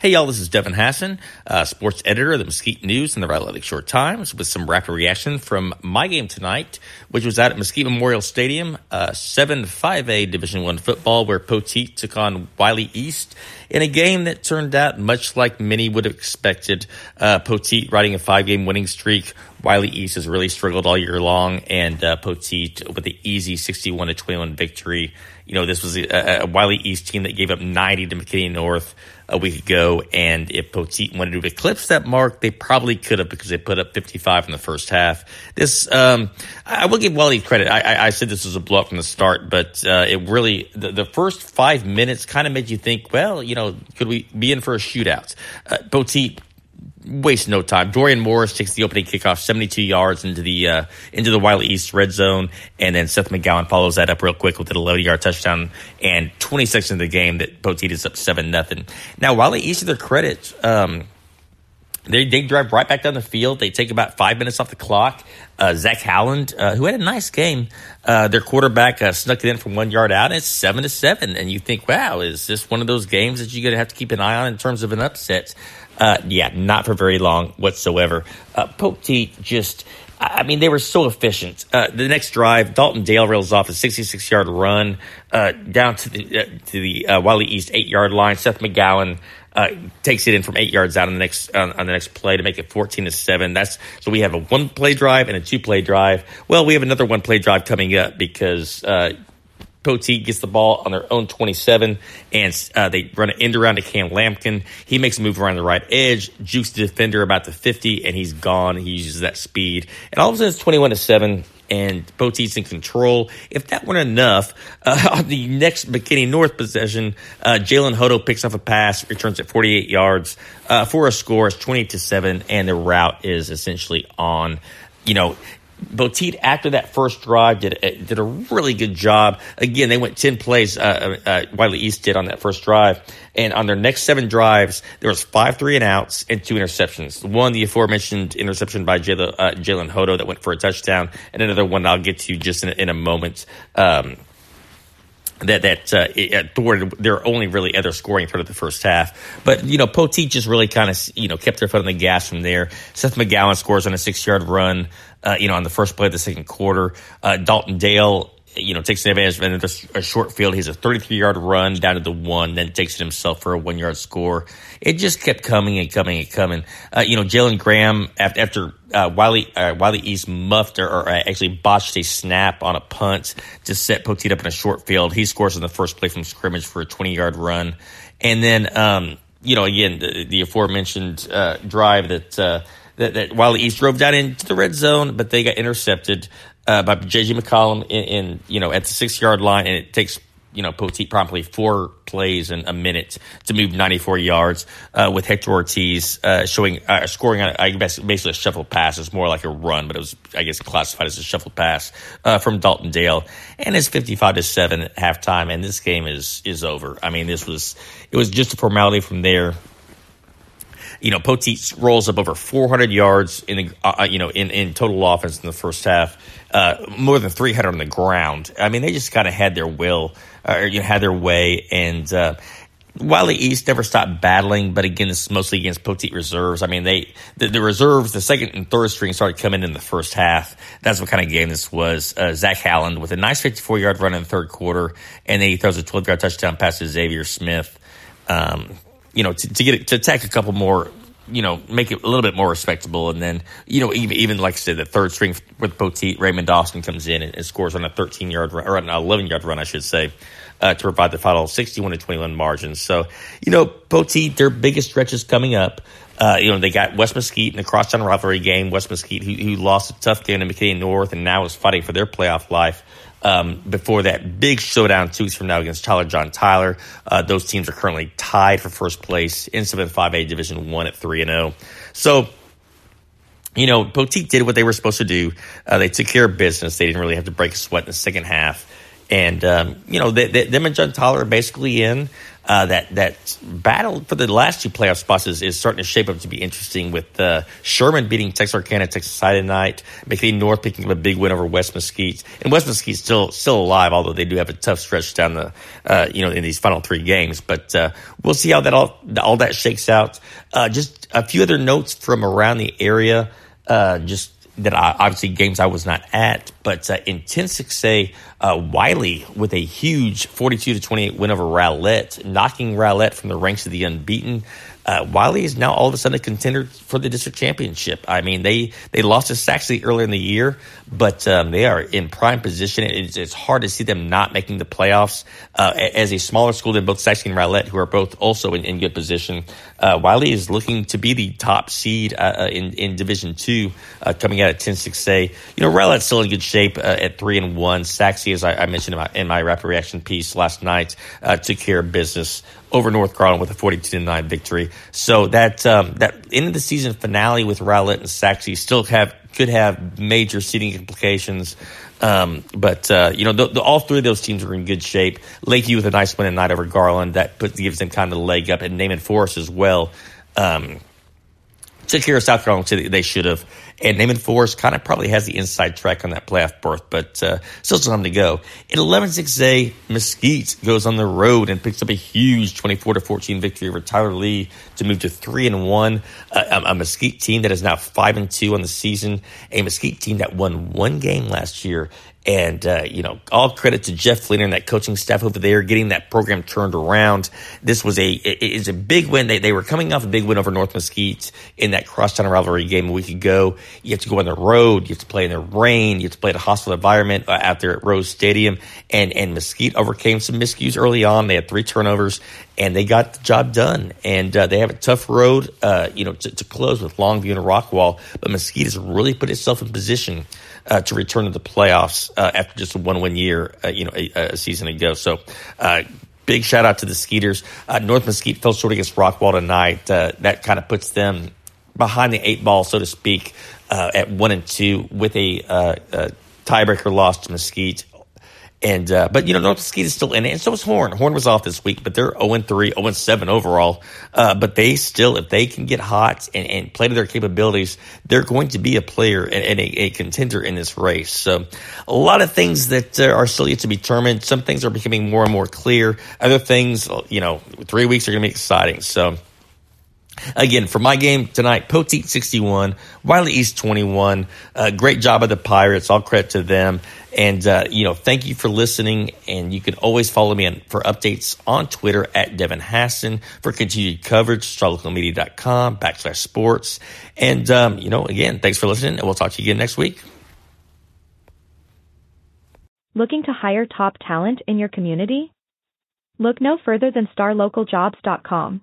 Hey, y'all, this is Devin Hassan, uh, sports editor of the Mesquite News and the Rowlett Lakeshore Times, with some rapid reaction from my game tonight, which was out at Mesquite Memorial Stadium, uh, 7 5A Division One football, where Poteet took on Wylie East in a game that turned out much like many would have expected. Uh, Poteet riding a five game winning streak. Wylie East has really struggled all year long, and uh, Poteet with the easy 61 to 21 victory. You know, this was a, a Wylie East team that gave up 90 to McKinney North a week ago. And if Poteet wanted to eclipse that mark, they probably could have because they put up 55 in the first half. This, um, I will give Wylie credit. I, I, I, said this was a blow up from the start, but uh, it really, the, the, first five minutes kind of made you think, well, you know, could we be in for a shootout? Uh, Poteet waste no time. Dorian Morris takes the opening kickoff 72 yards into the uh, into the Wylie East red zone, and then Seth McGowan follows that up real quick with an 11 yard touchdown. And 26 in the game, that Poteet is up seven nothing. Now Wylie East, to their credit, um, they they drive right back down the field. They take about five minutes off the clock. Uh, Zach Howland, uh, who had a nice game, uh, their quarterback uh, snuck it in from one yard out. And it's seven to seven, and you think, wow, is this one of those games that you're going to have to keep an eye on in terms of an upset? Uh, yeah, not for very long whatsoever. Uh, just, I mean, they were so efficient. Uh, the next drive, Dalton Dale rails off a 66 yard run uh, down to the uh, to the uh, Wylie East eight yard line. Seth McGowan. Uh, takes it in from eight yards out on the next on, on, the next play to make it fourteen to seven. That's so we have a one play drive and a two play drive. Well, we have another one play drive coming up because uh, Poteet gets the ball on their own 27, and uh, they run an end around to Cam Lampkin. He makes a move around the right edge, jukes the defender about the 50, and he's gone. He uses that speed. And all of a sudden, it's 21 to 7, and Poteet's in control. If that weren't enough, uh, on the next McKinney North possession, uh, Jalen Hodo picks off a pass, returns at 48 yards uh, for a score. It's 20 to 7, and the route is essentially on. You know, Poteet, after that first drive, did a, did a really good job. Again, they went 10 plays, uh, uh, uh, Wylie East did on that first drive. And on their next seven drives, there was five three and outs and two interceptions. One, the aforementioned interception by Jalen, uh, Jalen Hodo that went for a touchdown, and another one I'll get to just in, in a moment. Um, that that uh, it thwarted their only really other scoring part of the first half. But you know, Poteet just really kind of you know kept their foot on the gas from there. Seth McGowan scores on a six yard run. Uh, you know, on the first play of the second quarter, uh, Dalton Dale you know, takes advantage of a short field. He's a 33 yard run down to the one, then takes it himself for a one yard score. It just kept coming and coming and coming. Uh, you know, Jalen Graham, after, after uh, Wylie, uh, Wylie East muffed or, or, uh, actually botched a snap on a punt to set Poteet up in a short field, he scores in the first play from scrimmage for a 20 yard run. And then, um, you know, again, the, the aforementioned uh, drive that, uh, that, while Wylie East drove down into the red zone, but they got intercepted uh, by JJ McCollum in, in, you know at the six yard line, and it takes you know Poteet promptly four plays in a minute to move 94 yards uh, with Hector Ortiz uh, showing uh, scoring on I guess basically a shuffle pass. It's more like a run, but it was I guess classified as a shuffle pass uh, from Dalton Dale, and it's 55 to seven at halftime, and this game is is over. I mean, this was it was just a formality from there you know, Poteet rolls up over 400 yards in the, uh, uh, you know, in, in total offense in the first half, uh, more than 300 on the ground. I mean, they just kind of had their will, uh, or you know, had their way. And, uh, Wylie East never stopped battling, but again, this is mostly against Poteet reserves. I mean, they, the, the, reserves, the second and third string started coming in the first half. That's what kind of game this was. Uh, Zach Halland with a nice 54 yard run in the third quarter, and then he throws a 12 yard touchdown pass to Xavier Smith. Um, you know, to, to get it, to attack a couple more, you know, make it a little bit more respectable. And then, you know, even, even like I said, the third string with Poteet, Raymond Dawson comes in and, and scores on a 13 yard run, or an 11 yard run, I should say, uh, to provide the final 61 to 21 margins. So, you know, Poteet, their biggest stretch is coming up. Uh, you know, they got West Mesquite in the crosstown rivalry game. West Mesquite, who, who lost a tough game to McKinney North and now is fighting for their playoff life um, before that big showdown two weeks from now against Tyler John Tyler. Uh, those teams are currently tied for first place in 7 5A Division 1 at 3 and 0. So, you know, Poteet did what they were supposed to do. Uh, they took care of business. They didn't really have to break a sweat in the second half. And, um, you know, they, they, them and John Tyler are basically in. Uh, that that battle for the last two playoff spots is, is starting to shape up to be interesting with uh, Sherman beating Texarkana Texas-A tonight, McKinney North picking up a big win over West Mesquite, and West Mesquite still still alive, although they do have a tough stretch down the uh, you know in these final three games. But uh, we'll see how that all all that shakes out. Uh, just a few other notes from around the area. Uh, just that I, obviously games I was not at, but uh, 10-6A, uh, Wylie with a huge 42 to 28 win over Rowlett, knocking Rowlett from the ranks of the unbeaten uh, Wylie is now all of a sudden a contender for the district championship. I mean, they they lost to Sachse earlier in the year, but um, they are in prime position. It's, it's, hard to see them not making the playoffs. Uh, as a smaller school than both Sachse and Rowlett, who are both also in, in good position, uh, Wylie is looking to be the top seed uh, uh, in in Division Two, uh, coming out at 10-6A. You know, Rowlett's still in good shape at three and one. Sachse, as I, I mentioned in my, in my rapid reaction piece last night, took care of business over North Garland with a 42 9 victory. So that um, that end of the season finale with Rowlett and Sachse still have could have major seeding implications. Um, but uh, you know, the, the, all three of those teams are in good shape. Lakeview with a nice win tonight over Garland that puts gives them kind of a leg up, and Naaman Forest as well. Um, took care of South Garland. They should have. And Naaman Forest kind of probably has the inside track on that playoff berth, but uh, still some time to go. In 11-6A, Mesquite goes on the road and picks up a huge 24 14 victory over Tyler Lee to move to three and one. Uh, a, a Mesquite team that is now five and two on the season. A Mesquite team that won one game last year and, uh, you know, all credit to Jeff Fleener and that coaching staff over there getting that program turned around. This was a, it is a big win. They, they were coming off a big win over North Mesquite in that crosstown rivalry game a week ago. You have to go on the road. You have to play in the rain. You have to play in a hostile environment uh, out there at Rose Stadium. And, and Mesquite overcame some miscues early on. They had three turnovers and they got the job done. And uh, they have a tough road, uh, you know, to, to, close with Longview and Rockwall. But Mesquite has really put itself in position uh, to return to the playoffs uh, after just a one-win year, uh, you know, a, a, season ago. So. Uh, big shout out to the Skeeters. North Mesquite fell short against Rockwall tonight. that kind of puts them behind the eight ball, so to speak, at one and two with a, a tiebreaker loss to Mesquite and uh, but you know North Mesquite is still in it, and so is Horn. Horn was off this week, but they're 0 3, 0 7 overall. Uh, but they still, if they can get hot and, and, play to their capabilities, they're going to be a player and, and a, a, contender in this race. So a lot of things that uh, are still yet to be determined. Some things are becoming more and more clear. Other things, you know, three weeks are going to be exciting. So. Again, for my game tonight, Poteet 61, Wylie East 21. Uh, great job of the Pirates. All credit to them. And, uh, you know, thank you for listening. And you can always follow me on, for updates on Twitter at Devin Hassan for continued coverage, starlocalmedia.com backslash sports. And, um, you know, again, thanks for listening and we'll talk to you again next week. Looking to hire top talent in your community? Look no further than starlocaljobs.com.